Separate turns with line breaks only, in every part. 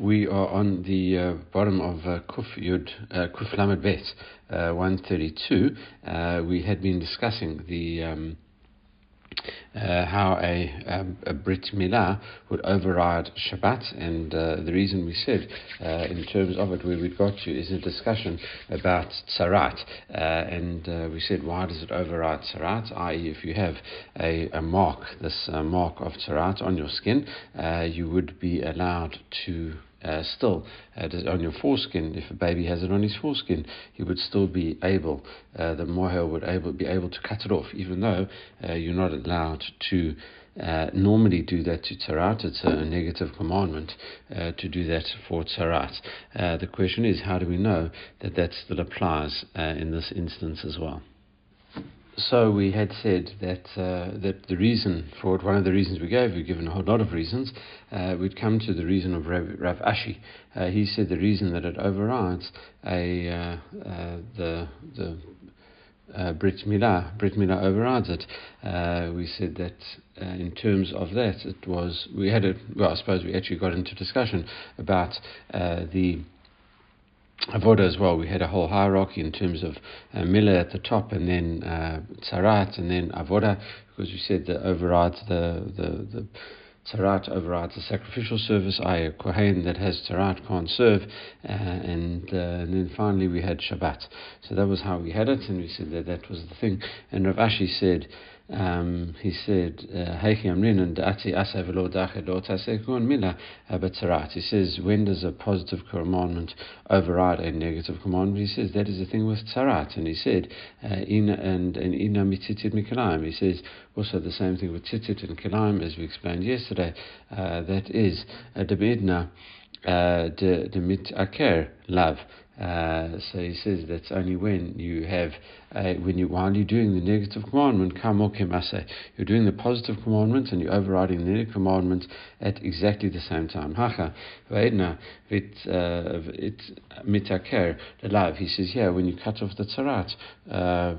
We are on the uh, bottom of uh, Kuf Yud uh, Kuf Lamed Bet uh, 132. Uh, we had been discussing the um, uh, how a, um, a Brit Milah would override Shabbat, and uh, the reason we said, in terms of it, where we got to, is a discussion about Tzarat, and we said, why does it override Tzarat? i.e., if you have a, a mark, this mark of Tzarat on your skin, you would be allowed to uh, still uh, on your foreskin, if a baby has it on his foreskin, he would still be able, uh, the mohel would able, be able to cut it off, even though uh, you're not allowed to uh, normally do that to tzarat. It's a negative commandment uh, to do that for tzarat. the question is, how do we know that that still applies in this instance as well? So we had said that uh, that the reason for it, one of the reasons we gave, we've given a whole lot of reasons, uh, we'd come to the reason of Rav, Rav Ashi. Uh, he said the reason that it overrides a uh, uh, the the uh, Brit Milah, Brit Milah overrides it. we said that in terms of that, it was we had a well, I suppose we actually got into discussion about the Avoda as well. We had a whole hierarchy in terms of uh, Milah at the top, and then uh, Tzarat, and then Avoda, because we said that overrides the the, the Tzarat overrides the sacrificial service. I, a Kohen that has Tzarat can't serve. Uh, and, uh, and then finally we had Shabbat. So that was how we had it, and we said that that was the thing. And Rav Ashi said, um, he said, Abatzarat. He says, when does a positive commandment override a negative commandment? He says, that is the thing with Tzarat. And he said, "In and Ina Mitzitit Mikalayim. He says, also the same thing with Tzitzit and Kilayim, as we explained yesterday. Uh, that is, uh, Debedna, de, de mit aker, love. Uh, so he says that's only when you have, uh, when you while you're doing the negative commandment, you're doing the positive commandment and you're overriding the negative commandment at exactly the same time. Hacha, vit uh, mitaker, the love. He says here, when you cut off the tzarat, uh,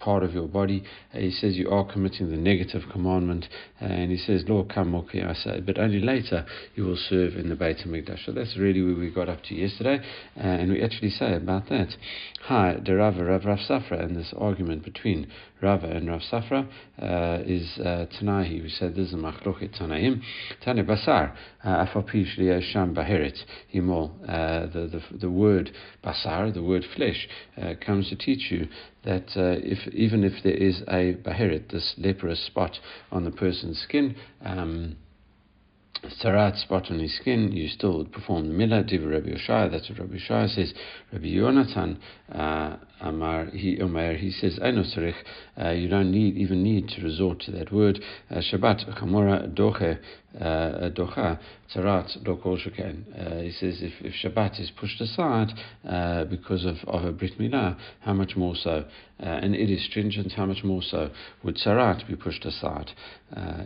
part of your body, uh, he says you are committing the negative commandment, and he says, Lord, come but only later you will serve in the Beit HaMikdash. So that's really where we got up to yesterday, and we actually say about that. Hi, the Rava, Rav Rav Safra, and this argument between Rava and Rav Safra uh, is uh, Tanahi. We said this is a machlochet Tanaim. Tane Basar, uh, sham bahirit. Himol, uh, the, the, word basar, the word flesh, uh, comes to teach you that uh, if even if there is a bahirit, this leprous spot on the person's skin, um, Tzarat spot on his skin, you still would perform the milah, diva Rabbi Yoshaya, that's what Rabbi Yoshaya says. Rabbi Yonatan, uh, Amar, he, Omer, he says, uh, you don't need, even need to resort to that word. Uh, Shabbat, Chamora, Doche, uh, Docha, Tzarat, Dokol uh, He says, if, if Shabbat is pushed aside uh, because of, of a Brit Milah, how much more so? Uh, and it is stringent, how much more so would Tzarat be pushed aside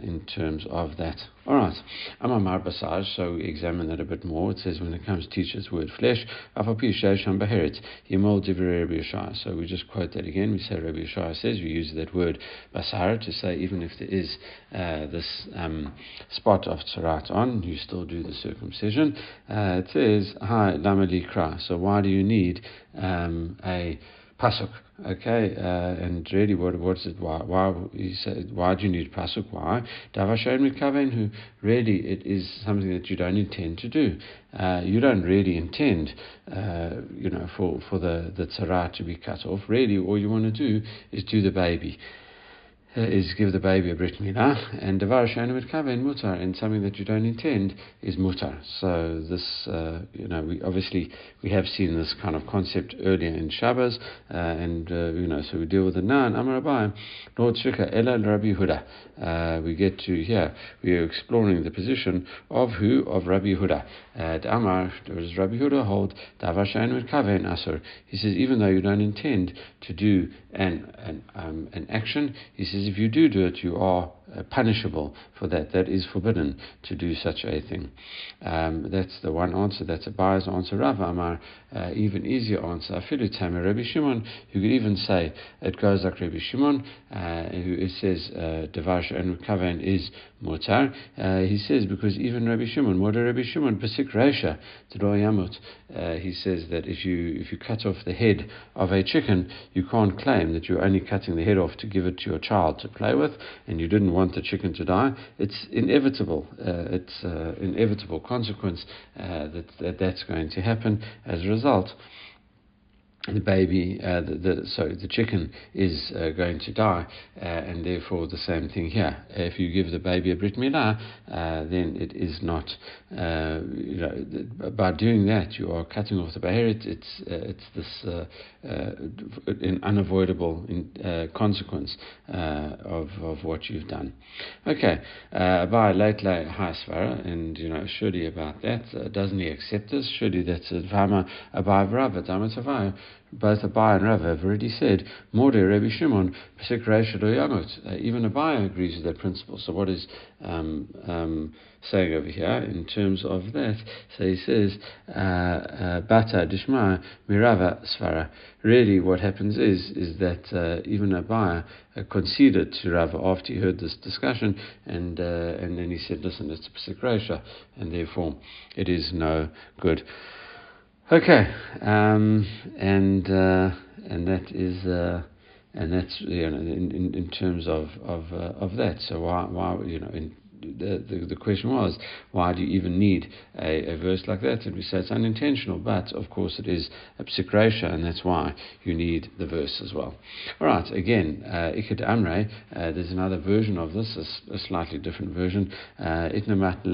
in terms of that? All right. Amar Basaj, so we examine that a bit more. It says when it comes to teachers' word flesh, Afapisha Baherit, Yimol Divri So we just quote that again. We say Rabbi Yeshua says, we use that word basara to say even if there is uh, this um, spot of Tzarat on, you still do the circumcision. Uh, it says, Hi, Lama Kra. So why do you need um, a pasuk. Okay, uh, and really, what what's it? Why why he said why do you need pasuk? Why davashayin mikaven? Who really it is something that you don't intend to do. Uh, you don't really intend, uh, you know, for for the the tzara to be cut off. Really, all you want to do is do the baby is give the baby a brit milah, and devar with kaven mutar, and something that you don't intend is mutar. So this, uh, you know, we obviously we have seen this kind of concept earlier in Shabbos, uh, and uh, you know, so we deal with it now. And Amar Abai, Lord Shika Ela Rabbi Huda. Uh, we get to here. We are exploring the position of who of Rabbi Huda. Uh, Amar does Rabbi Huda hold davar with kaven asur. He says even though you don't intend to do an an um, an action, he says if you do do it, you are uh, punishable for that. That is forbidden to do such a thing. Um, that's the one answer. That's a biased answer. Rav Amar, uh, even easier answer. Afilu Tamer Rabbi Shimon, who could even say it goes like Rabbi Shimon, uh, who says Devar and Kavan is Mutar. Uh, he says because even Rabbi Shimon, what Rabbi Shimon, Pasik Reisha, Yamut, uh, he says that if you if you cut off the head of a chicken, you can't claim that you're only cutting the head off to give it to your child to play with, and you didn't want the chicken to die. It's inevitable. Uh, it's uh, inevitable consequence uh, that, that that's going to happen as a result the baby, uh, the, the, sorry, the chicken is uh, going to die, uh, and therefore the same thing here. If you give the baby a brit milah, uh, then it is not, uh, you know, by doing that you are cutting off the baheret. It's uh, it's this an unavoidable in, consequence of of what you've done. Okay, by late late hasvara, and you know, surely about that, doesn't he accept this? Surely that's a vama abai vrava both Abai and Rav have already said, Mordeh Rabbi Shimon. Uh, even Abai agrees with that principle. So what is um, um, saying over here in terms of that? So he says, uh, uh, Bata Dishma Mirava Svara. Really what happens is, is that uh, even Abai conceded to Rav after he heard this discussion, and, uh, and then he said, listen, it's a Pesik and therefore it is no good. Okay, um, and uh, and that is uh, and that's you know in, in, in terms of of uh, of that. So why why you know in the, the, the, question was, why do you even need a, a, verse like that? And we say it's unintentional, but of course it is a psikresha, and that's why you need the verse as well. All right, again, uh, Ikad Amre, uh, there's another version of this, a, a slightly different version. Uh, Itnamat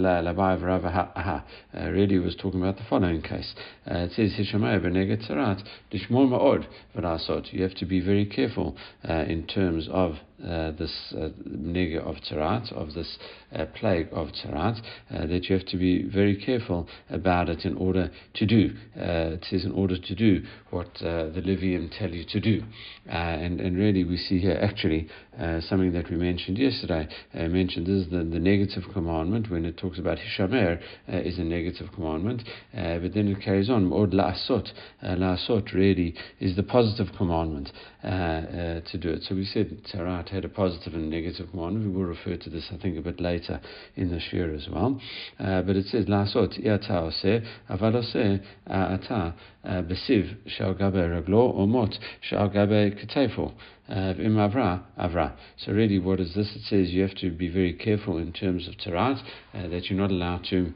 uh, really was talking about the following case. Uh, it says. You have to be very careful uh, in terms of uh, this uh, of Tzarat, of this uh, plague of Tzarat, uh, that you have to be very careful about it in order to do. Uh, it says in order to do what the Levium tell you to do. and, and really we see here actually Uh, something that we mentioned yesterday. I mentioned this, the, the negative commandment, when it talks about Hishamer, uh, is a negative commandment, but then it carries on, Od la'asot. la'asot really is the positive commandment to do it. So we said Tzarat had a positive and negative commandment. We will refer to this, I think, a bit later in the shiur as well. Uh, but it says, Lasot iata ose, aval ose ata avra, avra. So really, what is this? It says you have to be very careful in terms of tzarat, uh, that you're not allowed to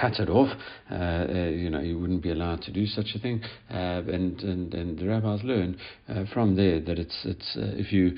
cut it off. Uh, uh, you know, you wouldn't be allowed to do such a thing. Uh, and, and and the rabbis learn uh, from there that it's it's uh, if you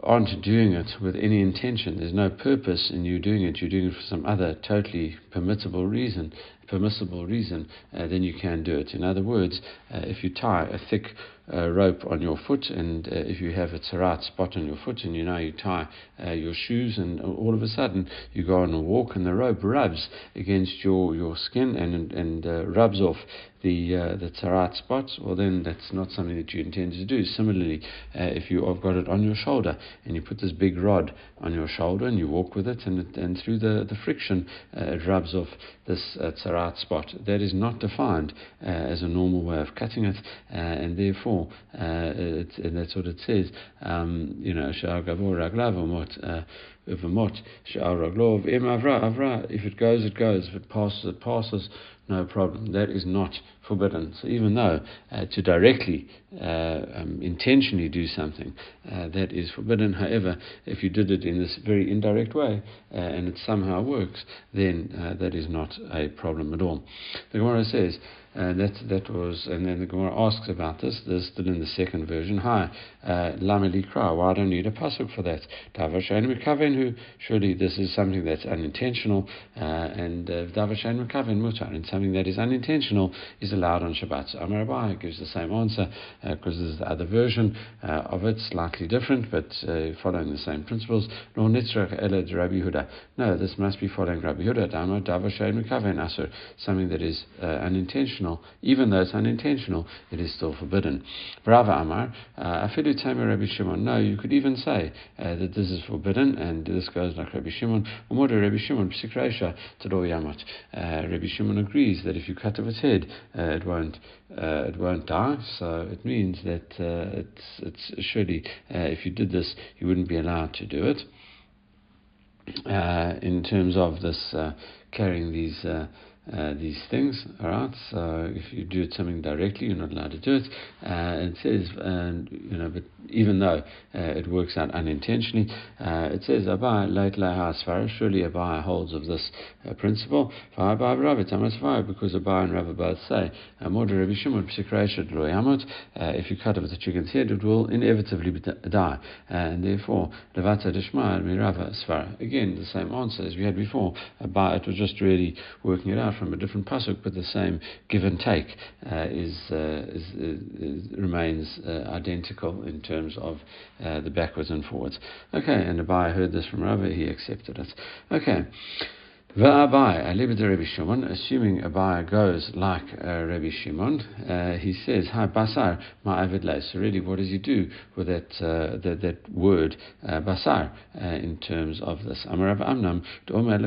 aren't doing it with any intention, there's no purpose in you doing it. You're doing it for some other totally permissible reason. Permissible reason, uh, then you can do it. In other words, if you tie a thick uh, rope on your foot, and uh, if you have a tzarat spot on your foot, and you know you tie uh, your shoes, and all of a sudden you go on a walk, and the rope rubs against your, your skin and and uh, rubs off the uh, the tzarat spot, well then that's not something that you intend to do. Similarly, uh, if you have got it on your shoulder and you put this big rod on your shoulder and you walk with it, and and through the the friction it rubs off this uh, tzarat spot. That is not defined as a normal way of cutting it, and therefore. Uh, and that's what it says. Um, you know, uvamot sha'ar raglov im avra avra. If it goes, it goes. If it passes, it passes. No problem. That is not forbidden. So even though uh, to directly, uh, um, intentionally do something, uh, that is forbidden. However, if you did it in this very indirect way uh, and it somehow works, then uh, that is not a problem at all. The Gemara says. And that that was, and then the Gemara asks about this. This is still in the second version. Hi, uh, Lama Likra. Why don't you need a pasuk for that? Kenhu, surely this is something that's unintentional, uh, and uh, Davashan Makaven Mutar, and something that is unintentional is allowed on Shabbat. So Amar Abai gives the same answer uh, because this is the other version of it, slightly different, but following the same principles. No Nitzrach Eled Rabbi Huda. No, this must be following Rabbi Huda. Dama Davashan Makaven Asur, something that is unintentional, even though it's unintentional, it is still forbidden. Brava Amar, Afidu Tamer Rabbi Shimon. No, you could even say uh, that this is forbidden, and this goes like Rabbi Shimon. Umoda Rabbi Shimon, Psikreisha, Tado Yamat. Uh, Rabbi Shimon agrees that if you cut off its head, uh, it won't uh, it won't die. So it means that uh, it's it's surely if you did this, you wouldn't be allowed to do it. in terms of this carrying these uh, these things. All right. So if you do something directly, you're not allowed to do it. Uh, it says, and you know, but even though uh, it works out unintentionally, uh, it says Abai late lahasfar. Surely Abai holds of this uh, principle. Because Abai and Rabbi both say, Rabbi Shimon If you cut off the chicken's head, it will inevitably die, and therefore levata deshma mirava sfar. Again, the same answer as we had before. Abai, it was just really working it out from a different pasuk, but the same give and take uh, is, uh, is, is, remains uh, identical in terms of uh, the backwards and forwards. Okay, and Abai heard this from Rava, he accepted it. Okay. Va'abai, Alibid Rabbi Shimon, assuming Abai goes like uh, Rabbi Shimon, uh, he says, Hi, Basar, my avid So really, what does he do with that, uh, that, that, word, uh, Basar, uh, in terms of this? Amarav Amnam, Domer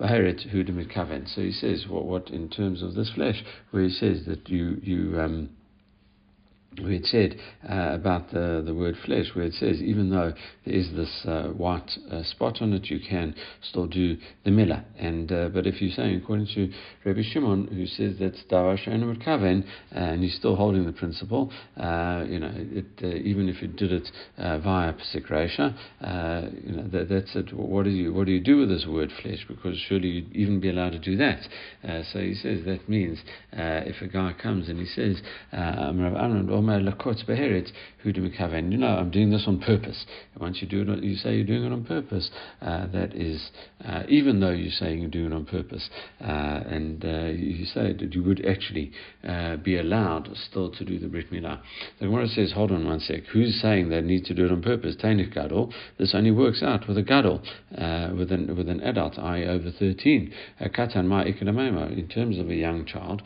Baheret Hudimit So he says, what, what, in terms of this flesh, where he says that you, you, um, we had said uh, about the, the word flesh, where it says, even though there is this uh, white uh, spot on it, you can still do the milah. And uh, but if you're saying according to Rabbi Shimon, who says that's davar she'enu kaven, and he's still holding the principle, uh, you know, it, uh, even if you did it via pesik you know, that, that's it. What do you what do you do with this word flesh? Because surely you'd even be allowed to do that. so he says that means if a guy comes and he says, uh, You know, I'm doing this on purpose. once you do it, you say you're doing it on purpose. Uh, that is, uh, even though you're saying you're doing it on purpose, uh, and uh, you say that you would actually uh, be allowed still to do the brit milah. The Gemara says, hold on one sec. Who's saying they need to do it on purpose? Tainik gadol. This only works out with a gadol, with an with an adult, i.e., over 13. Katan ma in terms of a young child,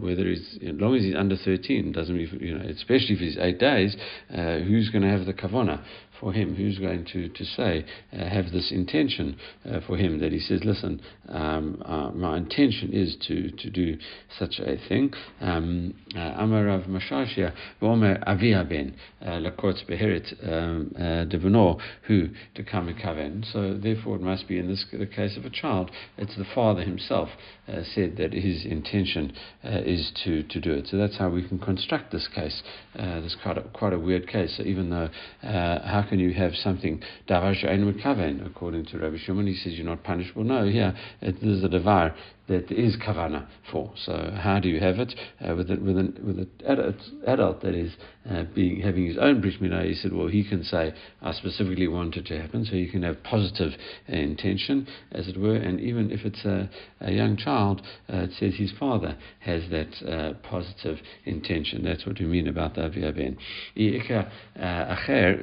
whether he's as long as he's under 13, doesn't mean you know especially if it's eight days, uh, who's going to have the kavana for him? Who's going to, to say, uh, have this intention uh, for him that he says, listen, um, uh, my intention is to, to do such a thing. Um, uh, Amarav Mashashia, Vomer Avia Ben, uh, Lakotz Beherit um, Devenor, who to come kaven. So therefore, it must be in this the case of a child, it's the father himself said that his intention is to, to do it. So that's how we can construct this case. This quite a, quite a weird case. So even though, uh, how can you have something davar? According to Rabbi Shimon, he says you're not punishable. No, here it is a davar that is kavana for. So how do you have it uh, with, a, with, an, with an adult, adult that is uh, being having his own brit milah? He said, well, he can say, I specifically want it to happen, so you can have positive uh, intention, as it were. And even if it's a, a young child, uh, it says his father has that uh, positive intention. That's what we mean about the avia ben. Uh,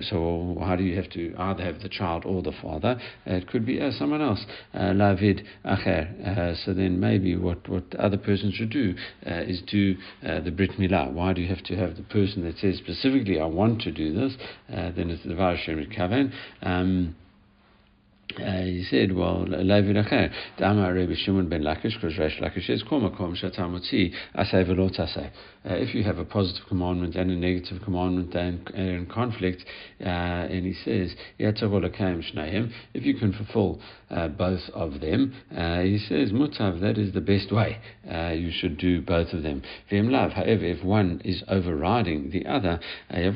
so how do you have to either have the child or the father? it could be someone else. Lavid acher. So then maybe what, what other person should do uh, is do uh, the Brit Milah. Why do you have to have the person that says specifically, I want to do this? Uh, then it's the Varashem Kaven. Um, uh, he said, well, Levi Acher, Dama Rabbi Shimon ben Lakish, because Resh Lakish says, Kol makom shatamotzi asay v'lo tasay. Uh, if you have a positive commandment and a negative commandment and, and in conflict, uh, and he says, if you can fulfill uh, both of them, uh, he says, mutav, that is the best way. Uh, you should do both of them. However, if one is overriding the other, let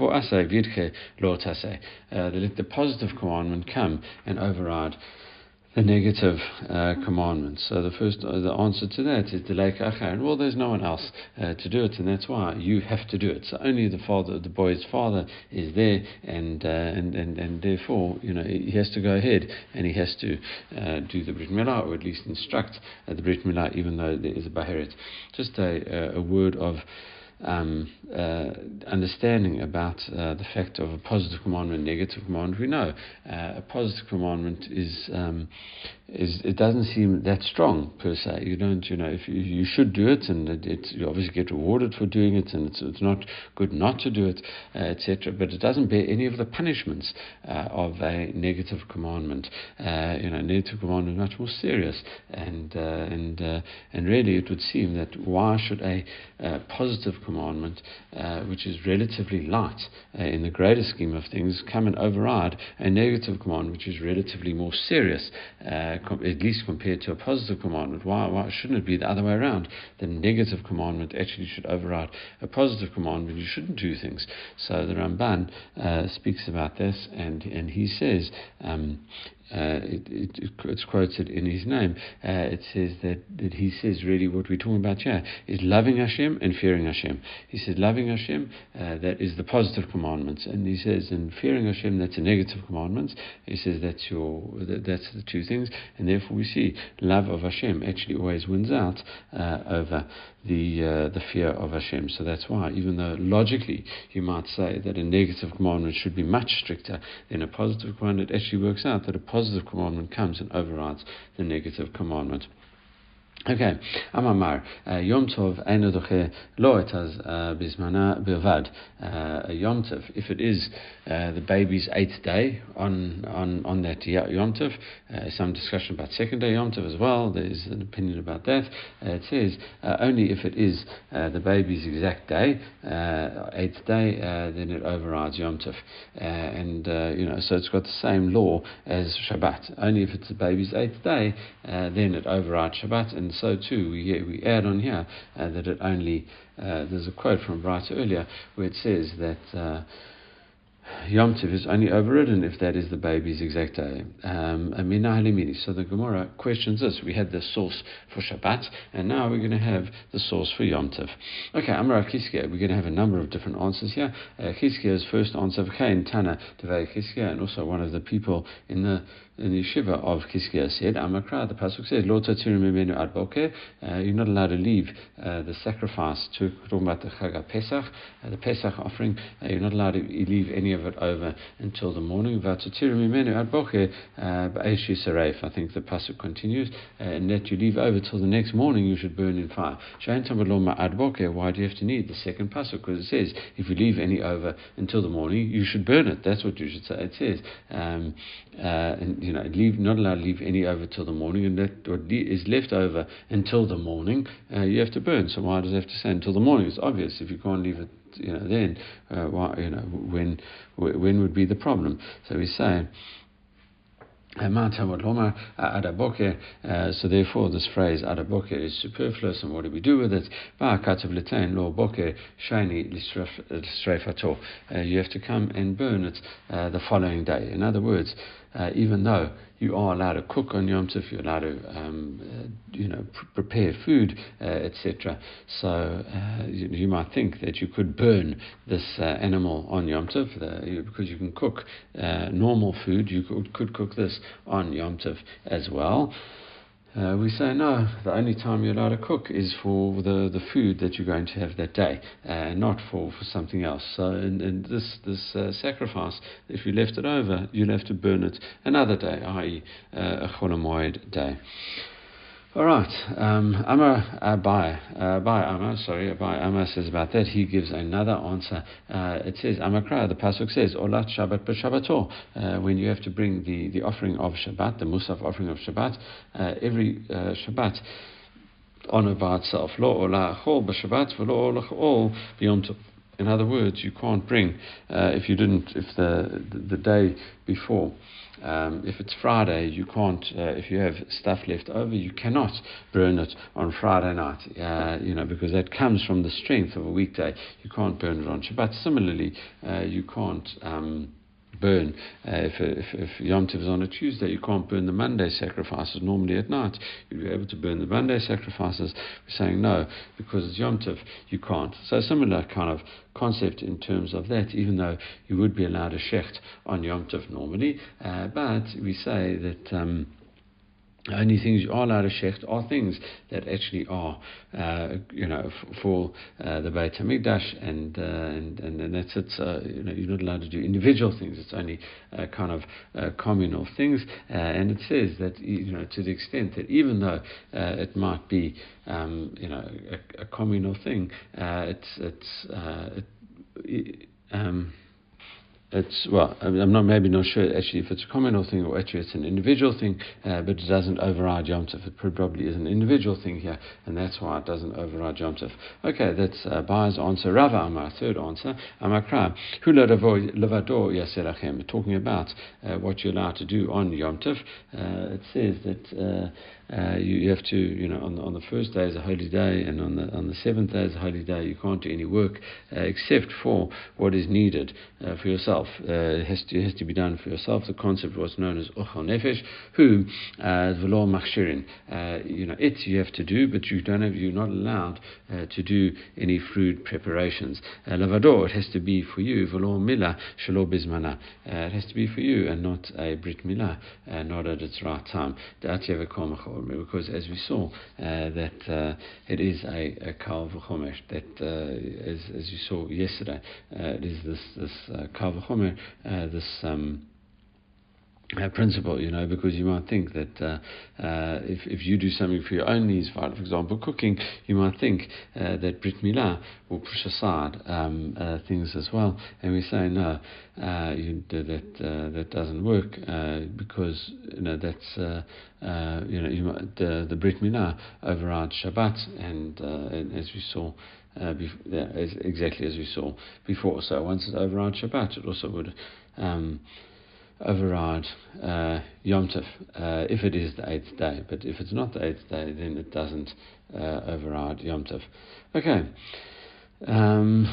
the positive commandment come and override the negative uh, commandments. So the first, uh, the answer to that is delay kachan. Well, there's no one else uh, to do it, and that's why you have to do it. So only the father, the boy's father, is there, and uh, and, and and therefore, you know, he has to go ahead and he has to uh, do the brit milah, or at least instruct uh, the brit milah, even though there is a baheret. Just a a word of um, uh, understanding about uh, the fact of a positive commandment, negative commandment. We know uh, a positive commandment is um, is it doesn't seem that strong per se. You don't, you know, if you, you should do it, and it, it, you obviously get rewarded for doing it, and it's, it's not good not to do it, uh, etc. But it doesn't bear any of the punishments uh, of a negative commandment. Uh, you know, negative commandment is much more serious, and and and really, it would seem that why should a positive commandment, which is relatively light in the greater scheme of things, come and override a negative commandment, which is relatively more serious? com- at least compared to a positive commandment. Why, why shouldn't it be the other way around? The negative commandment actually should override a positive commandment. You shouldn't do things. So the Ramban uh, speaks about this, and and he says. Um, uh, it, it, it's quoted in his name. Uh, it says that, that he says really what we're talking about here is loving Hashem and fearing Hashem. He says loving Hashem, uh, that is the positive commandments, and he says and fearing Hashem, that's a negative commandment. He says that's your that, that's the two things, and therefore we see love of Hashem actually always wins out uh, over the uh, the fear of Hashem. So that's why, even though logically you might say that a negative commandment should be much stricter than a positive commandment, it actually works out that a positive commandment comes and overrides the negative commandment. Okay, Amamar, uh, Yom Tov Eino Doche Lo Etaz uh, Bismana Bilvad. Uh, Yom Tov, if it is uh, the baby's eighth day on on on that Yom Tov, uh, some discussion about second day Yom Tov as well. There's an opinion about that. Uh, it says only if it is the baby's exact day, eighth day, then it overrides Yom Tov, and you know so it's got the same law as Shabbat. Only if it's the baby's eighth day, then it overrides Shabbat and and so too we, we add on here uh, that it only, uh, there's a quote from Braita earlier where it says that uh, Yom Tiv is only overridden if that is the baby's exact day. Um, so the Gemara questions this. We had the source for Shabbat, and now we're going to have the source for Yom Tiv. Okay, Amar Chizkiah. We're going to have a number of different answers here. Uh, first answer, Kain Tana Devei Chizkiah, and also one of the people in the in the yeshiva of Chizkiah said, Amakra, the Pasuk says, Lo mimenu ad uh, you're not allowed to leave uh, the sacrifice to, talking about the Chag Pesach, uh, the Pesach offering, uh, you're not allowed to leave any of it over until the morning. Yisaref, I think the Pasuk continues, and that you leave over till the next morning, you should burn in fire. Why do you have to need the second Pasuk? Because it says, if you leave any over until the morning, you should burn it. That's what you should say. It says, um, and, you know, leave, not allowed to leave any over till the morning, and that what is left over until the morning, uh, you have to burn. So why does it have to say until the morning? It's obvious if you can't leave it, you know, then uh, why, you know, when when would be the problem? So we say. Uh, so therefore, this phrase adaboke is superfluous, and what do we do with it? Uh, you have to come and burn it uh, the following day. In other words, uh, even though you are allowed to cook on Yom Tov, you're allowed to, um, uh, you know, pr- prepare food, uh, etc. So uh, you, you, might think that you could burn this uh, animal on Yom Tov the, because you can cook uh, normal food. You could, could cook this on Yom Tov as well. Uh, we say no, the only time you're allowed to cook is for the, the food that you're going to have that day, uh, not for, for something else. So, in, in this, this uh, sacrifice, if you left it over, you'll have to burn it another day, i.e., uh, a Cholamoid day. All right. Um, Amar Abai, Abai Amar, sorry, Abai Amar says about that. He gives another answer. Uh, it says, Amakra, the pasuk says, Olat Shabbat b'Shabbato. Uh, when you have to bring the, the offering of Shabbat, the Musaf offering of Shabbat, uh, every uh, Shabbat, honor by itself. Lo ola chol b'Shabbat, v'lo ola chol b'Yom Tov. In other words, you can't bring uh, if you didn't if the, the, the day before. Um, if it's Friday, you can't. Uh, if you have stuff left over, you cannot burn it on Friday night. Uh, you know because that comes from the strength of a weekday. You can't burn it on Shabbat. Similarly, uh, you can't. Um, burn. Uh, if, if, if Yom Tov is on a Tuesday, you can't burn the Monday sacrifices normally at night. You'd be able to burn the Monday sacrifices. We're saying no, because it's Yom Tov, you can't. So similar kind of concept in terms of that, even though you would be allowed a shecht on Yom Tov normally. Uh, but we say that. Um, only things you are allowed to shecht are things that actually are, uh, you know, for uh, the Beit Hamikdash, and, uh, and and and that's it. Uh, you know, you're not allowed to do individual things. It's only uh, kind of uh, communal things. and it says that you know, to the extent that even though it might be, um, you know, a, a communal thing, it's it's it, um, it's well, I'm not maybe not sure actually if it's a communal thing or actually it's an individual thing, uh, but it doesn't override Yom Tov. It probably is an individual thing here, and that's why it doesn't override Yom Tov. Okay, that's uh, Bai's answer. Rava Amar, third answer. Amakra, Hula Levador talking about uh, what you're allowed to do on Yom Tov. Uh, it says that. Uh, you, you, have to, you know, on the, on the first day is a holy day, and on the on the seventh day is a holy day. You can't do any work uh, except for what is needed uh, for yourself. Uh, it has to it has to be done for yourself. The concept was known as ochal nefesh, who v'lo machshirin. Uh, you know, it you have to do, but you don't have, you're not allowed to do any food preparations. Lavador, it has to be for you. V'lo milah shelo bizmana. It has to be for you, and not a brit milah, not at its right time because as we saw uh, that uh, it is a, a kal that uh, as, as you saw yesterday it is this this kal this um, uh, principle, you know, because you might think that uh, uh, if, if you do something for your own needs, for example, cooking, you might think uh, that Brit Milah will push aside um, uh, things as well. And we say, no, uh, you, that, that doesn't work because, you know, that's, you know, you might, the, the Brit Milah overrides Shabbat, and, and as we saw, uh, bef- yeah, as, exactly as we saw before. So once it overrides Shabbat, it also would um, override uh, Yom Tov uh, if it is the eighth day. But if it's not the eighth day, then it doesn't uh, override Yom Tov. Okay. Um,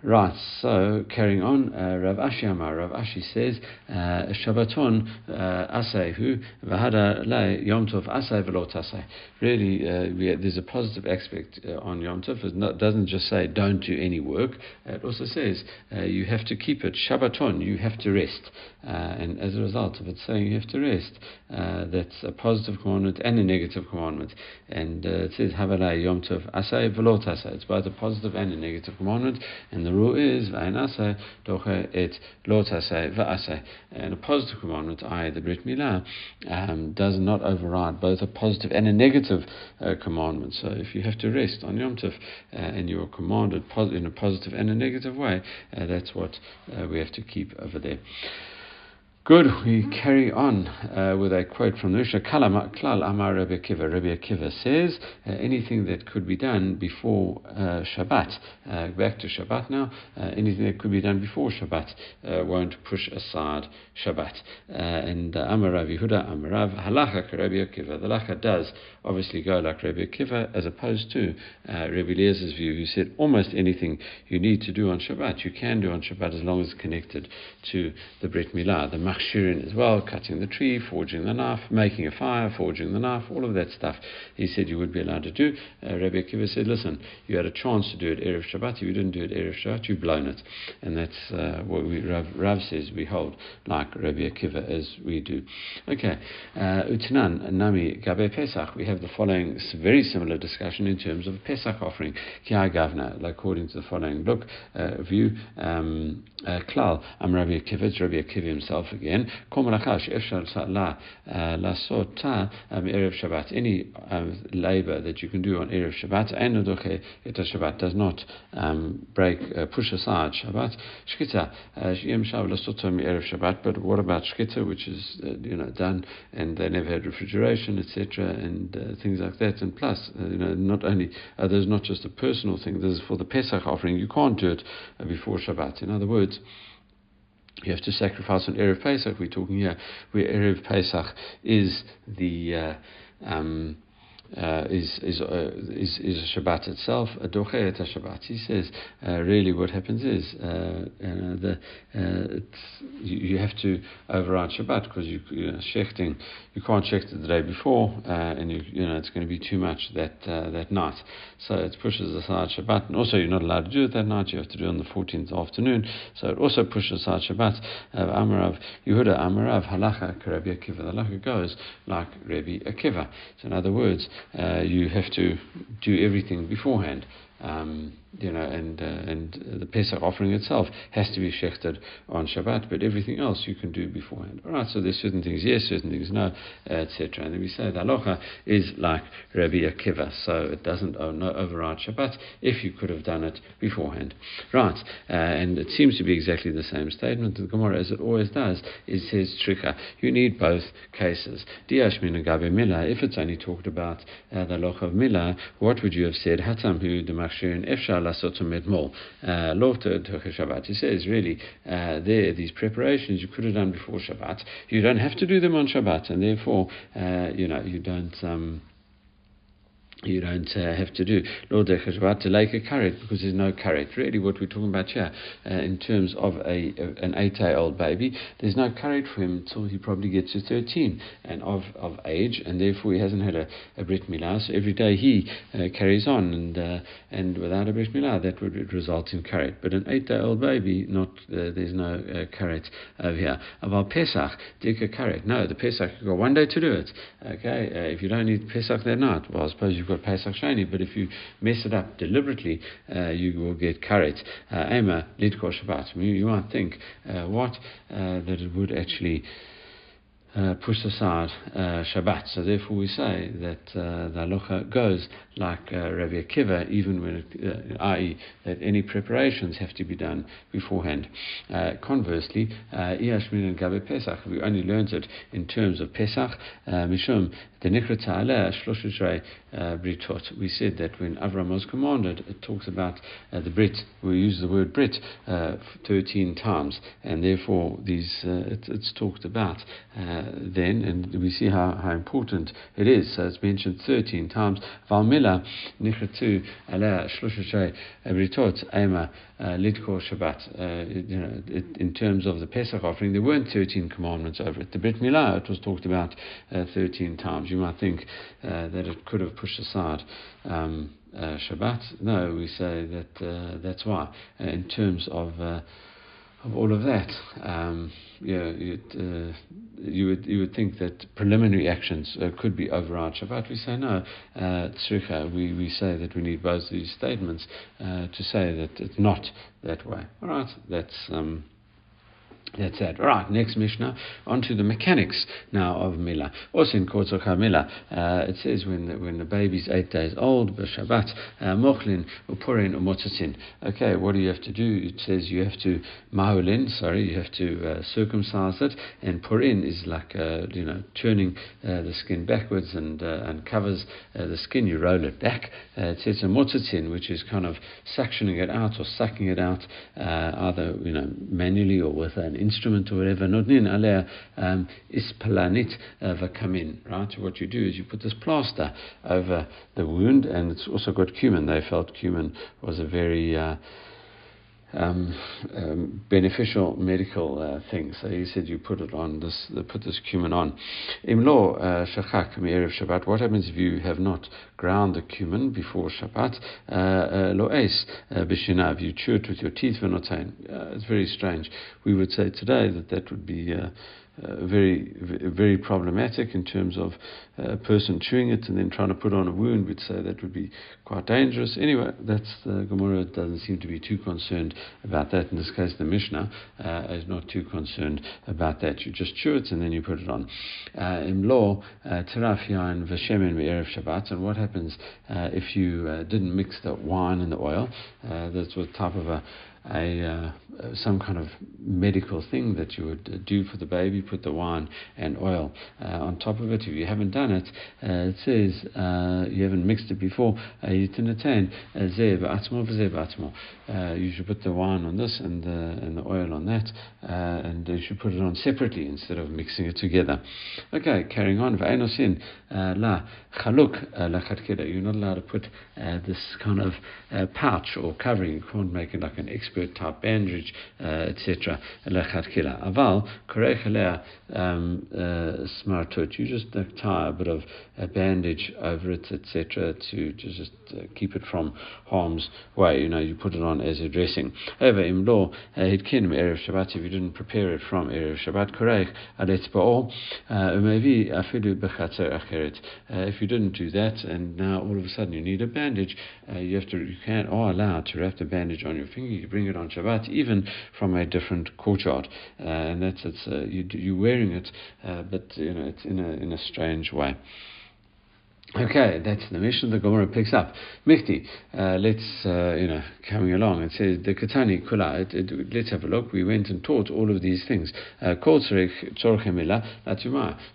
Right, so carrying on, uh, Rav Ashi Amar, Rav Ashi says, uh, Shabbaton uh, asehu v'hada le Yom Tov asay v'lo tasay. Really, uh, we, there's a positive aspect uh, on Yom Tov. It doesn't just say don't do any work. It also says uh, you have to keep it. Shabbaton, you have to rest. And as a result of it saying you have to rest, that's a positive commandment and a negative commandment. And it says, Havala Yom Tov asay v'lo tasay. It's both a positive and a negative commandment. And the rule is doche et lo tase v'ase. And a positive commandment, i.e. the Brit Milah, um, does not override both a positive and a negative uh, commandment. So if you have to rest on Yom Tov uh, and you are commanded in a positive and a negative way, uh, that's what uh, we have to keep over there. Good. We carry on uh, with a quote from the Mishnah. Klal Amar Rabbi Akiva. Rabbi Akiva says uh, anything that could be done before uh, Shabbat. Uh, back to Shabbat now. Uh, anything that could be done before Shabbat uh, won't push aside Shabbat. and Amar Rabbi Huda Amar Rav Halacha Rabbi Akiva. The halacha does obviously go like Rabbi Akiva as opposed to Rabbi Eliezer's view, who said almost anything you need to do on Shabbat you can do on Shabbat as long as it's connected to the Brit Milah, the machshirin as well, cutting the tree, forging the knife, making a fire, forging the knife, all of that stuff. He said you would be allowed to do. Uh, Rabbi Akiva said, listen, you had a chance to do it Erev Shabbat. If you didn't do it Erev Shabbat, you've blown it. And that's uh, what we, Rav, Rav, says we hold, like Rabbi Akiva as we do. Okay, uh, Utnan, Nami, Gabe Pesach, we have the following very similar discussion in terms of Pesach offering. Kia Gavna, according to the following book, uh, view, um, uh, Klal, I'm Rabbi Akiva, it's Rabbi Akiva himself again again, Shabbat. Any um, labor that you can do on Erev Shabbat, and Shabbat does not um, break, uh, push aside Shabbat. Shkita, Erev Shabbat, but what about Shkita, which is uh, you know done, and they never had refrigeration, etc., and uh, things like that. And plus, uh, you know, not only uh, there's not just a personal thing. This is for the Pesach offering. You can't do it uh, before Shabbat. In other words you have to sacrifice on Erev Pesach. We're talking here where Erev Pesach is the uh, um, uh, is is, uh, is is Shabbat itself, a dochet Shabbat. He says uh, really what happens is uh, the you, you, have to override Shabbat because you, you know, shechting you can't shecht it the day before and you you know it's going to be too much that that night. So it pushes aside Shabbat, and also you're not allowed to do it that night. You have to do it on the 14th afternoon. So it also pushes aside Shabbat. Amarav Yehuda Amarav Halacha Rabbi Akiva. The halacha goes like Rabbi Akiva. So in other words uh, you have to do everything beforehand. Um, you know, and uh, and the Pesach offering itself has to be shechted on Shabbat, but everything else you can do beforehand. All right, so there's certain things yes, certain things no, etc. And then we say the halacha is like Rabbi Akiva, so it doesn't oh, override Shabbat if you could have done it beforehand. Right, uh, and it seems to be exactly the same statement. The Gemara, as it always does, it says trika. You need both cases. Diashmin and Gabe If it's only talked about uh, the halacha of Milah, what would you have said? Hatam hu demachshirin efshar lasot uh, Law to Shabbat. He says really uh, there these preparations you could have done before Shabbat. You don't have to do them on Shabbat, and therefore uh, you know you don't. Um, you don't uh, have to do Lord Shabbat to like a karet because there's no karet. Really, what we're talking about here, uh, in terms of a, a an eight-day-old baby, there's no karet for him until he probably gets to 13 and of, of age, and therefore he hasn't had a, a brit milah. So every day he uh, carries on, and uh, and without a brit milah, that would result in karet. But an eight-day-old baby, not uh, there's no uh, karet over here. About Pesach, dika karet. No, the Pesach you got one day to do it. Okay, if you don't need Pesach that night, well, I suppose you you've got Pesach Sheni, but if you mess it up deliberately, uh, you will get karet. Ema, Lidkor Shabbat. You, might think, uh, what? Uh, that it would actually uh, push aside uh, Shabbat. So therefore we say that uh, the halacha goes like uh, Rabbi Akiva, even when, it, uh, i.e., that any preparations have to be done beforehand. Conversely, Iyashmin and Gabe Pesach, we only learned it in terms of Pesach, Mishum, the Nikrata Aleh, Britot. We said that when Avram was commanded, it talks about the Brit, we use the word Brit 13 times, and therefore these it, it's talked about then, and we see how, how important it is. So it's mentioned 13 times. Valmila nichatu ala shloshashay britot ema uh, lidkor Shabbat. Uh, you know, in terms of the Pesach offering, there weren't 13 commandments over it. The Brit Milah, it was talked about uh, 13 times. You might think uh, that it could have pushed aside. Um, uh, Shabbat. No, we say that uh, that's why. Uh, in terms of uh, of all of that. Um, yeah, you would you would think that preliminary actions uh, could be override Shabbat. We say no, uh, We we say that we need both these statements uh, to say that it's not that way. All right, that's. Um, that's it. Right, next Mishnah, on to the mechanics now of Milah. Also in Kotzach Milah, uh, it says when the, when the baby's eight days old, b'Shabbat, uh, mochlin, upurin, umotzatzin. Okay, what do you have to do? It says you have to mahulin, sorry, you have to uh, circumcise it, and purin is like, uh, you know, turning uh, the skin backwards and uh, and covers the skin, you roll it back. it says umotzatzin, which is kind of suctioning it out or sucking it out, either, you know, manually or with an instrument or whatever, nodnin alea um, uh, vakamin, right? So What you do is you put this plaster over the wound, and it's also got cumin. They felt cumin was a very uh, um, um, beneficial medical uh, thing. So he said you put it on this, put this cumin on. Imlo uh, shachak erev Shabbat. What happens if you have not ground the cumin before Shabbat? Uh, uh, lo es b'shinav. You chew it with your teeth. V'notain. It's very strange. We would say today that that would be uh, very, very problematic in terms of a person chewing it and then trying to put on a wound. We'd say that would be quite dangerous. Anyway, that's the Gemara doesn't seem to be too concerned about that. In this case, the Mishnah uh, is not too concerned about that. You just chew it and then you put it on. Uh, in law, uh, teraf yain v'shemen erev Shabbat. And what happens uh, if you didn't mix the wine and the oil? that's what type of a a uh, some kind of medical thing that you would do for the baby, put the wine and oil uh, on top of it. If you haven't done it, uh, it says uh, you haven't mixed it before. Uh, you can attain uh, You should put the wine on this and the and the oil on that, and you should put it on separately instead of mixing it together. Okay, carrying on. La chaluk You're not allowed to put this kind of pouch or covering. You can't make it like an expert type bandage, uh, etc. Lechatchila. Aval korech um, uh, smartut. You just tie a bit of a bandage over it, etc. To, just uh, keep it from harm's way. You know, you put it on as a dressing. However, in law, hitkin erev Shabbat. If you didn't prepare it from erev Shabbat, korech ba'ol. Maybe afilu bechatzer acheret. If you didn't do that, and now all of a sudden you need a bandage, you have to you can't are allowed to wrap the bandage on your finger. You bring it on Shabbat, even from a different courtyard, uh, and that's it's uh, you, you're wearing it, uh, but you know it's in a in a strange way. Okay, that's the Mishnah the Gemara picks up. Michti, uh, let's, uh, you know, coming along, it says, the Katani Kula, let's have a look. We went and taught all of these things. Uh, so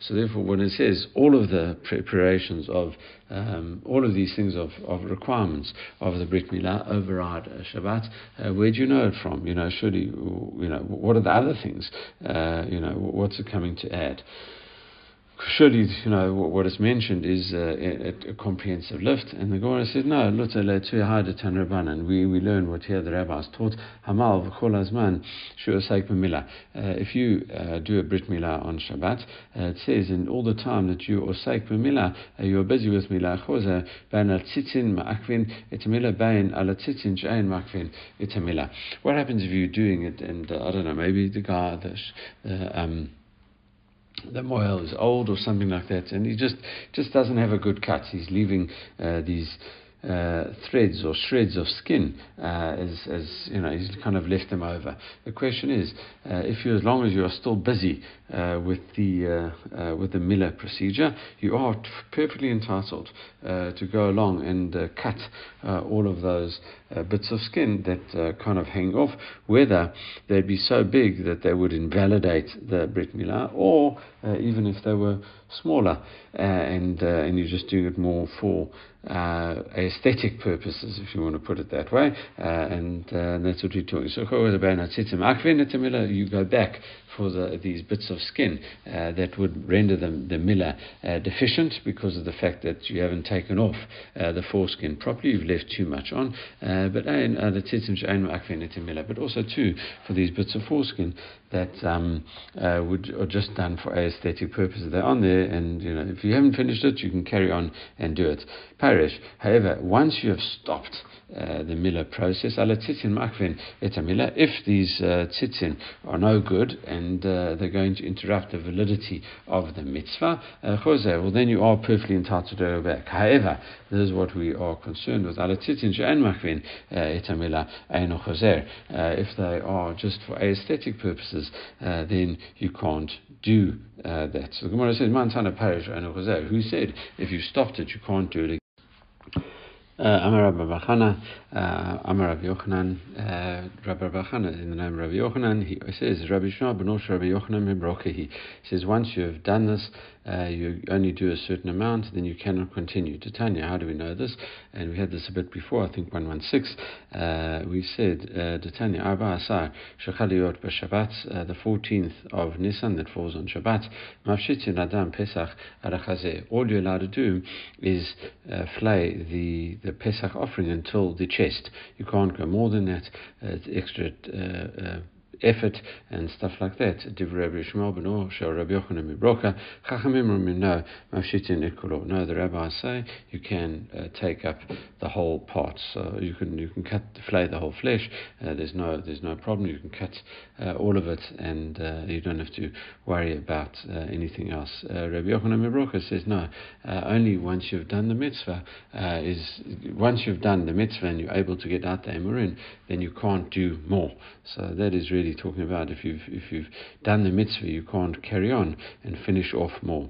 therefore, when it says all of the preparations of um, all of these things of, of requirements of the Brit Milah override Shabbat, uh, where do you know it from? You know, surely, you know, what are the other things? Uh, you know, what's it coming to add? Surely, you know, what is mentioned is uh, a, a, comprehensive lift. And the Gemara said, no, and we, we learn what here the rabbis taught. Hamal v'chol uh, If you uh, do a brit milah on Shabbat, uh, it says, in all the time that you osaik b'milah, uh, you are busy with milah chosa, bain al tzitzin ma'akvin etamila, bain al tzitzin she'ain ma'akvin etamila. What happens if you're doing it and, uh, I don't know, maybe the guy, the, um, the moil is old or something like that, and he just just doesn't have a good cut. He's leaving uh, these uh, threads or shreds of skin uh, as, as you know he's kind of left them over. The question is, uh, if you as long as you are still busy uh, with the uh, uh, with the Milah procedure, you are t- perfectly entitled to go along and cut all of those bits of skin that kind of hang off, whether they'd be so big that they would invalidate the Brit Milah, or even if they were smaller and and you're just doing it more for uh, aesthetic purposes, if you want to put it that way, uh, and, uh, and that's what we're talking. So, you go back for the, these bits of skin uh, that would render the, the Milah uh, deficient because of the fact that you haven't taken off uh, the foreskin properly, you've left too much on. Uh, but but also too for these bits of foreskin that um, uh, would are just done for aesthetic purposes. They're on there, and you know if you haven't finished it, you can carry on and do it. Parish. However, once you have stopped uh, the Milah process. If these uh, tzitzin are no good and uh, they're going to interrupt the validity of the mitzvah, uh, well then you are perfectly entitled to go back. However, this is what we are concerned with. Uh, if they are just for aesthetic purposes, uh, then you can't do uh, that. So the Gemara says, Who said if you stopped it, you can't do it again? Uh, Amar Rabbi Bachana, uh, Amar Rabbi Yochanan, uh, Rabbi Bachana, in the name of Rabbi Yochanan, he says, Rabbi Shema Benosh Rabbi Yochanan Mebrokehi. He says, once you have done this, uh, you only do a certain amount, then you cannot continue. To Tanya, how do we know this? And we had this a bit before, I think 116. Uh, we said, uh, Tanya, Arba Asar, Shechaliot B'Shabbat, the 14th of Nisan that falls on Shabbat, Mavshitin Adam Pesach. All you're allowed to do is uh, flay the, the Pesach offering until the chest. You can't go more than that. Uh, it's extra uh, uh effort and stuff like that. No, the rabbis say you can uh, take up the whole part. So you can you can cut flay the whole flesh. Uh, there's no there's no problem. You can cut uh, all of it, and uh, you don't have to worry about uh, anything else. Uh, Rabbi Yochanan Mibrocha says no. only once you've done the mitzvah is once you've done the mitzvah and you're able to get out the emurin, then you can't do more. So that is really talking about if you've if you've done the mitzvah, you can't carry on and finish off more.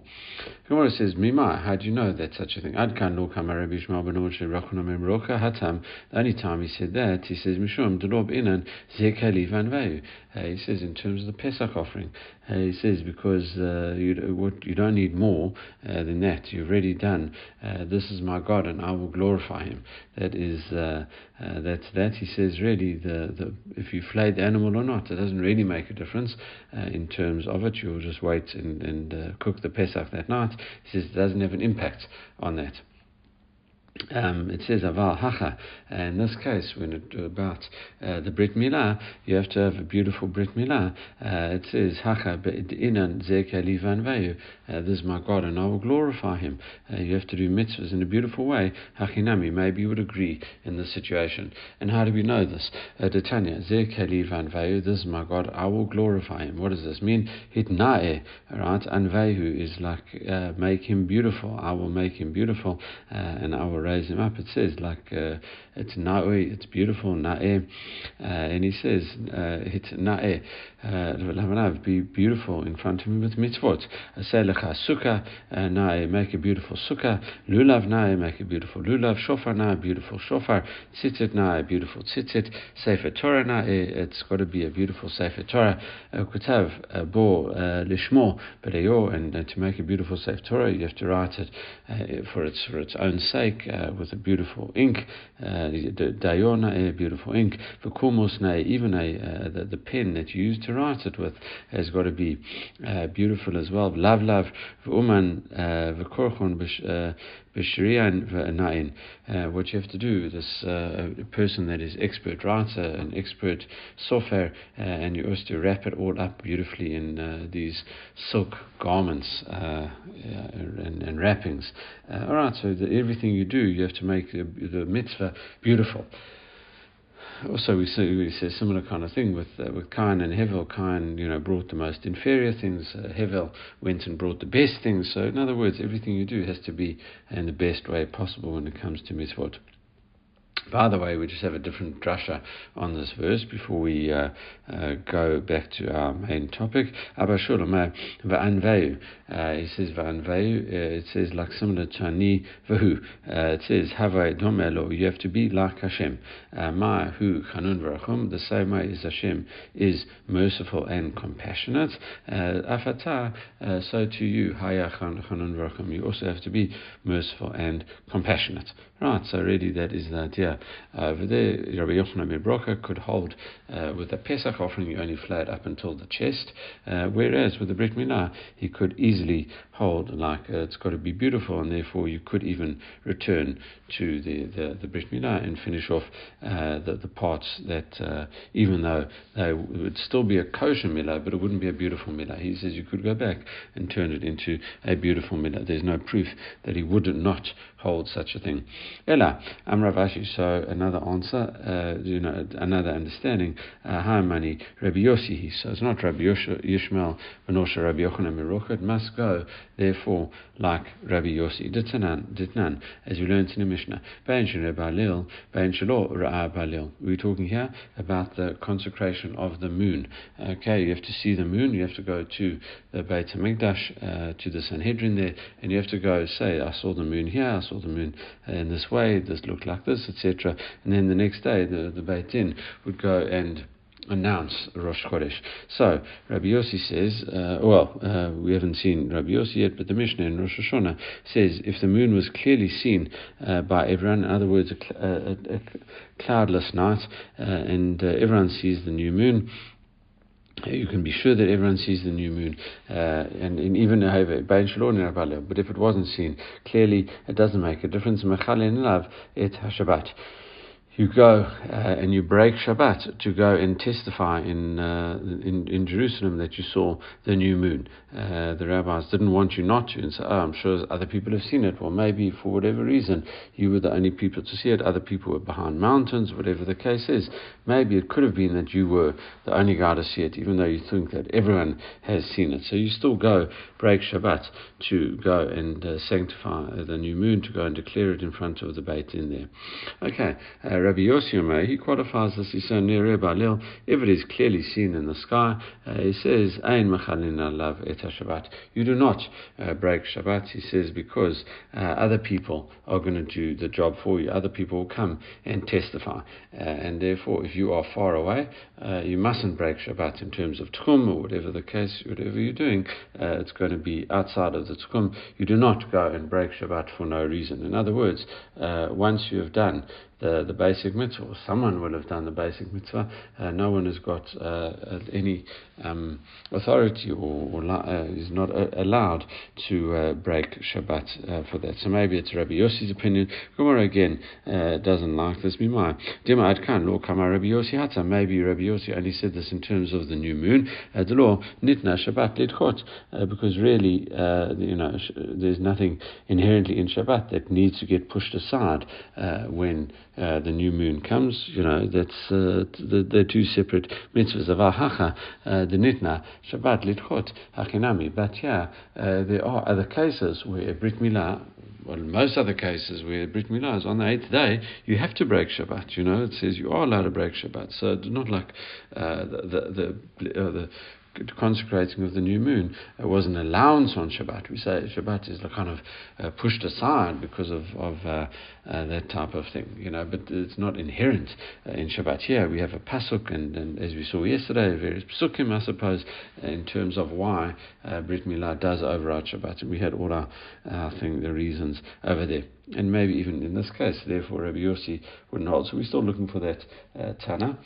Gemara says, Mima, how do you know that such a thing? Adkan lo kama Rabbi Yishmael ben hatam. The only time he said that, he says, Mishum delob zekali van uh, he says in terms of the Pesach offering, uh, he says because uh, you, what, you don't need more uh, than that. You've already done. Uh, this is my God, and I will glorify Him. That is uh, that's that. He says really the, the if you flayed the animal or not, it doesn't really make a difference in terms of it. You'll just wait and, and cook the Pesach that night. He says it doesn't have an impact on that. Um, it says aval hacha. In this case, when it about uh, the brit milah, you have to have a beautiful brit milah. Uh, it says hacha inan livan vayu. Uh, this is my God, and I will glorify Him. Uh, you have to do mitzvahs in a beautiful way. Hachinami. Maybe you would agree in this situation. And how do we know this? Uh, Detanya livan vayu. This is my God. I will glorify Him. What does this mean? Hitnae. Right. Anvayu is like uh, make Him beautiful. I will make Him beautiful, and I will It says like uh, it's na'e, it's beautiful na'e, uh, and he says uh, it's na'e, uh, be beautiful in front of him with mitzvot. Aselecha sukkah na'e, make a beautiful sukkah. Lulav na'e, make a beautiful lulav. Shofar na'e, beautiful shofar. Tzitzit na'e, beautiful tzitzit. Sefer Torah na'e, it's got to be a beautiful sefer Torah. Kutav bo lishmo b'leyo, and to make a beautiful sefer Torah, you have to write it for its for its own sake uh, with a beautiful ink, uh, Dayona, a beautiful ink, the Kumosne, even a, uh, the, the, pen that you use to write it with has got to be uh, beautiful as well. Love, Lav lav, Uman, V'korchon, Uh, what you have to do, this uh, person that is expert writer, and expert sofer, uh, and you also wrap it all up beautifully in uh, these silk garments uh, and, and, wrappings. Uh, all right, so the, everything you do, you have to make the, the mitzvah beautiful also we see we see a similar kind of thing with uh, with Cain and Hevel. Cain, you know, brought the most inferior things. Uh, Hevel went and brought the best things. So in other words, everything you do has to be in the best way possible when it comes to mitzvot. By the way, we just have a different drasha on this verse before we uh, uh, go back to our main topic. Abba Shulam, va'anveu. Uh, he says va'anveu. Uh, it says like similar to ani vahu. Uh, it says havai domelo. You have to be like Hashem. Uh, ma hu chanun. The same way as Hashem is merciful and compassionate. Afata. So to you, haya chanun v'rachum. You also have to be merciful and compassionate. Right. So really, that is the idea uh, over there, Rabbi Yochanan Brocha could hold uh, with the Pesach offering, you only flayed up until the chest, uh, whereas with the Brit Milah, he could easily hold like uh, it's got to be beautiful, and therefore you could even return to the, the, the Brit Milah and finish off uh, the, the parts that, uh, even though they would still be a kosher Milah, but it wouldn't be a beautiful Milah. He says you could go back and turn it into a beautiful Milah. There's no proof that he would not hold such a thing. Ella, Amravashi, so another answer, uh, you know, another understanding, how uh, many Rabbi Yossi, so it's not Rabbi Yishmael, Benosha Rabbi Yochanan it must go, therefore, like Rabbi Yossi, Ditnan, Ditnan, as we learned in the Mishnah, Bain Balil, Bain Balil. We're talking here about the consecration of the moon. Okay, you have to see the moon, you have to go to the Beit HaMikdash, uh, to the Sanhedrin there, and you have to go say, I saw the moon here, I saw the moon in this way, this looked like this, etc. And then the next day, the, the Beit Din would go and announce Rosh Chodesh. So Rabbi Yossi says, uh, well, uh, we haven't seen Rabbi Yossi yet, but the Mishnah in Rosh Hashanah says if the moon was clearly seen uh, by everyone, in other words, a, a, a cloudless night, uh, and uh, everyone sees the new moon, you can be sure that everyone sees the new moon, uh, and, and even but if it wasn't seen, clearly it doesn't make a difference. et hashabat you go uh, and you break Shabbat to go and testify in, uh, in, in Jerusalem that you saw the new moon. Uh, the rabbis didn't want you not to, and so oh, I'm sure other people have seen it. Well, maybe for whatever reason you were the only people to see it. Other people were behind mountains, whatever the case is. Maybe it could have been that you were the only guy to see it, even though you think that everyone has seen it. So you still go break Shabbat to go and uh, sanctify the new moon, to go and declare it in front of the Beit in there. Okay. Uh, Rabbi Yossi he qualifies this. He says near if it is clearly seen in the sky, uh, he says Ein Machalin Alav Et Shabbat. You do not uh, break Shabbat. He says because uh, other people are going to do the job for you. Other people will come and testify, uh, and therefore, if you are far away, uh, you mustn't break Shabbat in terms of tchum or whatever the case, whatever you're doing. Uh, it's going to be outside of the tchum. You do not go and break Shabbat for no reason. In other words, once you have done the, the basic mitzvah, or someone will have done the basic mitzvah. Uh, no one has got uh, any um, authority or, or uh, is not uh, allowed to uh, break Shabbat uh, for that. So maybe it's Rabbi Yossi's opinion. Gemara again doesn't like this. Mimai. Dima Adkan, law kama Rabbi Yossi Hatza. Maybe Rabbi Yossi only said this in terms of the new moon. the law, nitna Shabbat lidchot, because really, you know, there's nothing inherently in Shabbat that needs to get pushed aside when uh, the new moon comes, you know, that's uh, the, the two separate mitzvahs of Ahacha, uh, the Nitna, Shabbat, Litchot, Hachinami. But yeah, uh, there are other cases where Brit Milah well, most other cases where Brit Milah is on the eighth day, you have to break Shabbat. You know, it says you are allowed to break Shabbat. So not like uh, the the the, uh, the consecrating of the new moon it was an allowance on Shabbat. We say Shabbat is kind of uh, pushed aside because of, of uh, uh, that type of thing, you know, but it's not inherent uh, in Shabbat. Here we have a pasuk, and, and, as we saw yesterday, various pasukim, I suppose, in terms of why uh, Brit Milah does override Shabbat. And we had all our, I think, the reasons over there. And maybe even in this case, therefore, Rabbi Yossi wouldn't. So we're still looking for that uh, Tana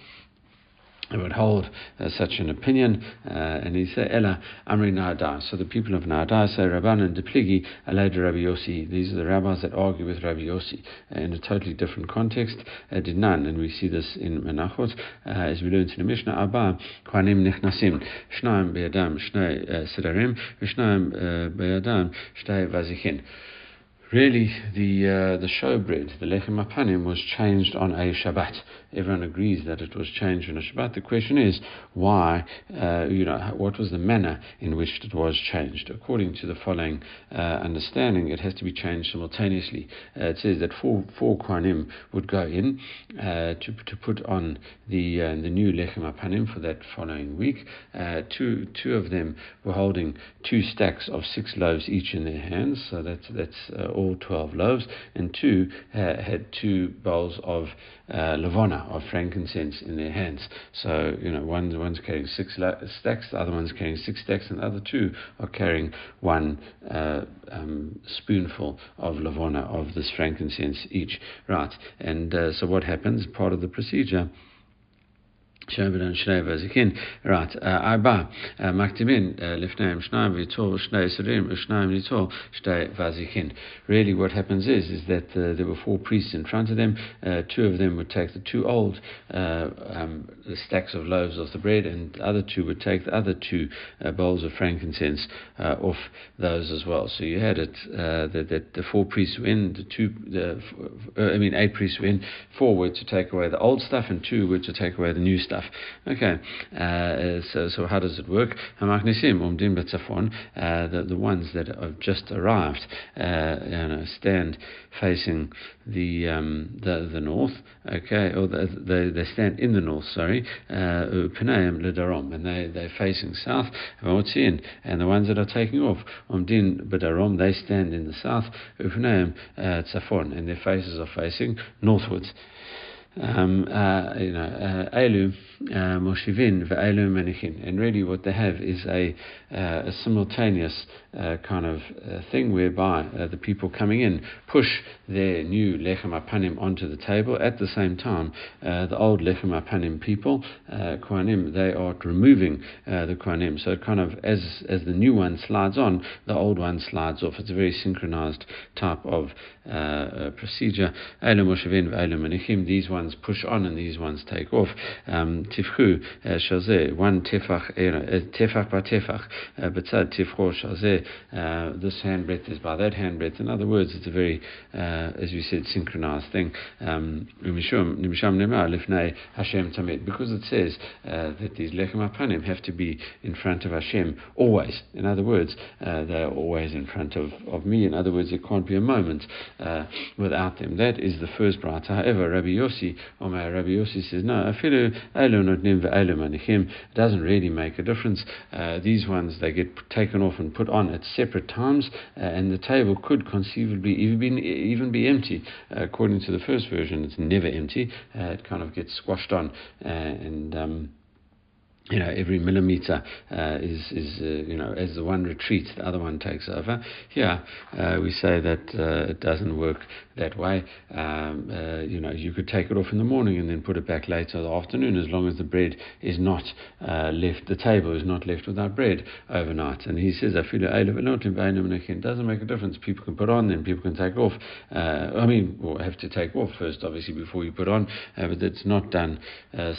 would hold uh, such an opinion, uh, and he said, Ella Amri Nahada. So the people of Nahada say, Rabban and Depligi, Aled Rabbi Yossi. These are the rabbis that argue with Rabbi Yossi uh, in a totally different context. Uh, did none, and we see this in Menachot, uh, as we learned in the Mishnah, Abba, Kwanim Nechnasim, Shnaim Be'adam, Shnei Sidarim, Shnaim Be'adam, Shnei Vazichin really the uh, the showbread, the lechem apanim, was changed on a Shabbat. Everyone agrees that it was changed on a Shabbat. The question is why, uh, you know, what was the manner in which it was changed? According to the following uh, understanding, it has to be changed simultaneously. Uh, it says that four four kwanim would go in uh, to to put on the uh, the new lechem apanim for that following week. two two of them were holding two stacks of six loaves each in their hands, so that's that's all 12 loaves, and two uh, had two bowls of uh, lavona, of frankincense, in their hands. So, you know, one, one's carrying six la- stacks, the other one's carrying six stacks, and the other two are carrying one uh, um, spoonful of lavona, of this frankincense each. Right, and uh, so what happens? Part of the procedure Shembedan Shneva Zikin uh, Arba uh, uh, Shnaim Shnei Shnaim Shnei Vazikin. Really, what happens is is that uh, there were four priests in front of them. Uh, two of them would take the two old uh, um, stacks of loaves off the bread, and the other two would take the other two bowls of frankincense off those as well. So you had it that, that, the four priests were in, the two, the, I mean eight priests were in, four were to take away the old stuff, and two were to take away the new stuff stuff. Okay, uh, so, so how does it work? Uh, the ones that have just arrived, uh, you know, stand facing the um, the the north. Okay, or the, they they stand in the north. Sorry, ledarom, and they they're facing south. And the ones that are taking off they stand in the south. Tzafon, and their faces are facing northwards um, uh, you know, uh, Elu uh, Moshivin ve'Elu Menichin. And really what they have is a, uh, a simultaneous uh, kind of uh, thing whereby the people coming in push their new Lechem Apanim onto the table. At the same time, the old Lechem Apanim people, Kohanim, they are removing the Kohanim. So kind of as, as the new one slides on, the old one slides off. It's a very synchronized type of procedure. Elu Moshivin. These ones ones push on and these ones take off. Um, tifchu uh, shazeh, one tefach, uh, tefach by tefach, uh, betzad tifcho shazeh, this hand breadth is by that hand breadth. In other words, it's a very, as we said, synchronized thing. Um, because it says that these lechem apanim have to be in front of Hashem always. In other words, they are always in front of, of me. In other words, there can't be a moment without them. That is the first bright. However, Rabbi Yossi Omar Rabbi Yossi says, no, afilu elu notnim ve'elu manichim. It doesn't really make a difference. Uh, these ones, they get taken off and put on at separate times, uh, and the table could conceivably even be, even be empty. Uh, according to the first version, it's never empty. Uh, it kind of gets squashed on, uh, and um, you know, every millimeter uh, is, is uh, you know, as the one retreats, the other one takes over. Here, uh, we say that uh, it doesn't work that way. Um, uh, you know, you could take it off in the morning and then put it back later in the afternoon, as long as the bread is not uh, left, the table is not left without bread overnight. And he says, I feel it doesn't make a difference. People can put on, then people can take off. I mean, well, have to take off first, obviously, before you put on, but it's not done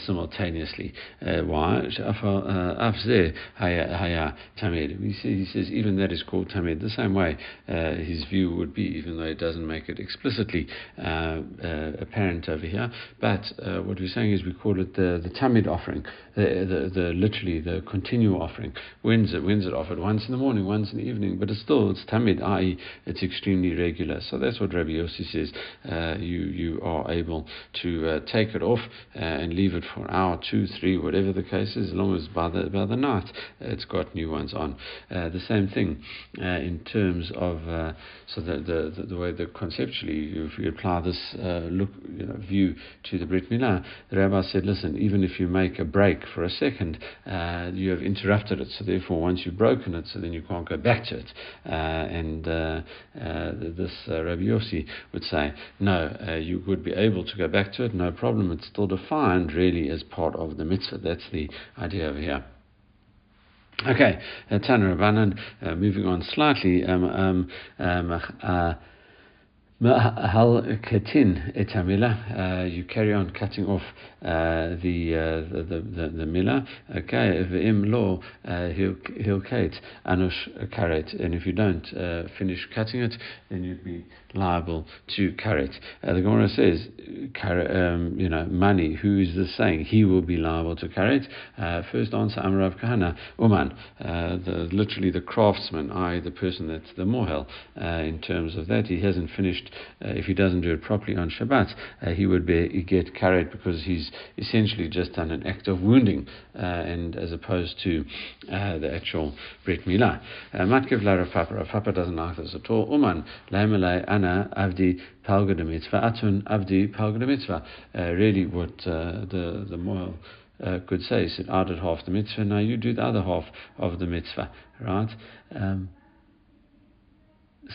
simultaneously. why? Afze Haya Tamid. He says even that is called Tamid. The same way uh, his view would be, even though it doesn't make it explicitly uh, uh, apparent over here. But uh, what we're saying is we call it the, the Tamid offering, the, the, the literally the continual offering. When's it? When's it offered? Once in the morning, once in the evening. But it's still it's Tamid, i.e., it's extremely regular. So that's what Rabbi Yossi says. Uh, you you are able to uh, take it off uh, and leave it for an hour, two, three, whatever the case is as long as by the, by the night it's got new ones on. The same thing in terms of so the, the, the, way that conceptually, if you apply this uh, look you know, view to the Brit Milah, the rabbi said, listen, even if you make a break for a second, uh, you have interrupted it. So therefore, once you've broken it, so then you can't go back to it. and this Rabbi Yossi would say, no, you would be able to go back to it, no problem. It's still defined really as part of the mitzvah. That's the idea over here. Okay, uh, Tanner uh, moving on slightly. Um, um, um, uh, Hal katin etamila. Uh, you carry on cutting off uh, the, uh, the, the the mila. Okay, v'im lo hilkate anush karet. And if you don't uh, finish cutting it, then you'd be liable to karet. Uh, the Gemara says, um, you know, money. Who is this saying? He will be liable to karet. Uh, first answer, Amrav Kahana Uman. the literally the craftsman, I, the person that's the mohel. in terms of that, he hasn't finished uh, if he doesn't do it properly on Shabbat, uh, he would be get carried because he's essentially just done an act of wounding, uh, and as opposed to uh, the actual Brit Milah. Uh, Matkev la Rav Papa. Rafapa doesn't like this at all. Uman laimalai ana avdi palgada mitzvah atun avdi palgada mitzvah. Really, what the the moral uh, could say is that I did half the mitzvah, now you do the other half of the mitzvah, right? Um,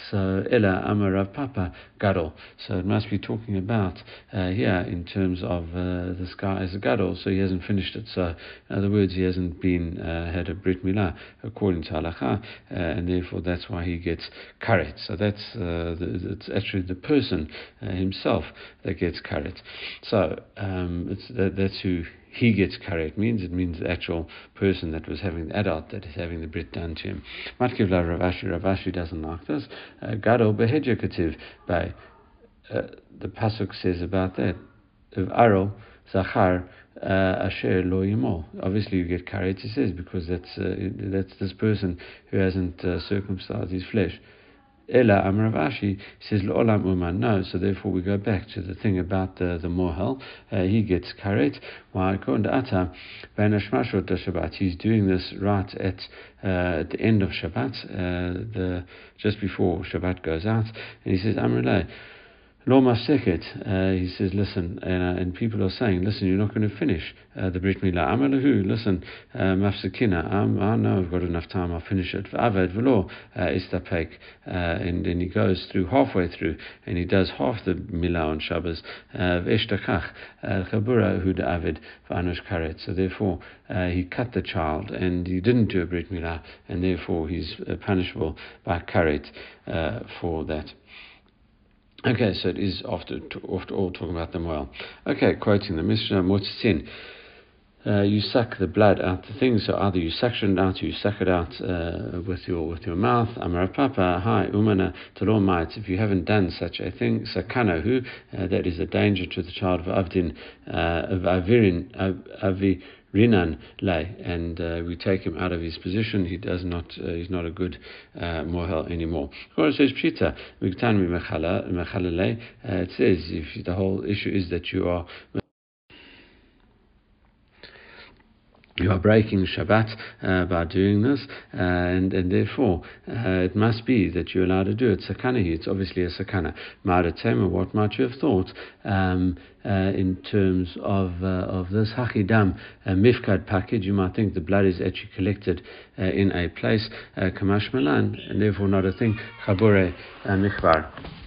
so Ella Amarav Papa Gadol. So it must be talking about uh, here in terms of uh, this guy as a Gadol. So he hasn't finished it. So in other words, he hasn't been uh, had a Brit Milah according to Halacha, uh, and therefore that's why he gets karet. So that's uh, the, it's actually the person uh, himself that gets karet. So um, that, that's who he gets karet means it means the actual person that was having the adult that is having the brit done to him. Matkiv la Rav Ashi, Ravashi doesn't like this. Uh, Gado behedja kativ by uh, the pasuk says about that of Aro Zachar uh, Asher Lo. Obviously, you get karet. He says because that's uh, that's this person who hasn't uh, circumcised his flesh. Ella Amravashi says Olam Uman. No, so therefore we go back to the thing about the the mohel. Uh, he gets karet. To Ata Shabbat. He's doing this right at uh, at the end of Shabbat, uh, the just before Shabbat goes out, and he says Amrullah. Seket, uh, he says, listen, uh, and people are saying, listen, you're not going to finish uh, the Brit Milah. Amalahu, listen, uh, Mafsakina, I know I've got enough time, I'll finish it. Avad Velo, uh, Istapek, uh, and then he goes through halfway through, and he does half the Milah on Shabbos. Veshtakach, Chabura Hud Avid, Vanush Karet. So therefore, he cut the child, and he didn't do a Brit Milah, and therefore he's punishable by Karet for that. Okay, so it is after, after all talking about them well. Okay, quoting the Mishnah Motzin. Uh, you suck the blood out the things, so either you suction it out or you suck it out uh, with your with your mouth. Amar Papa, hi, umana talomite. If you haven't done such a thing, sakana who uh, that is a danger to the child of avdin uh, of avirin avi rinan lay, and uh, we take him out of his position. He does not, uh, he's not a good uh, mohel anymore. It says pshita, it says if the whole issue is that you are you are breaking Shabbat uh, by doing this, uh, and, and therefore uh, it must be that you're allowed to do it. Sakana here, it's obviously a sakana. Ma'adatema, what might you have thought um, uh, in terms of uh, of this hachidam mifkad package? You might think the blood is actually collected uh, in a place, kamash malan, and therefore not a thing. Chabure michvar.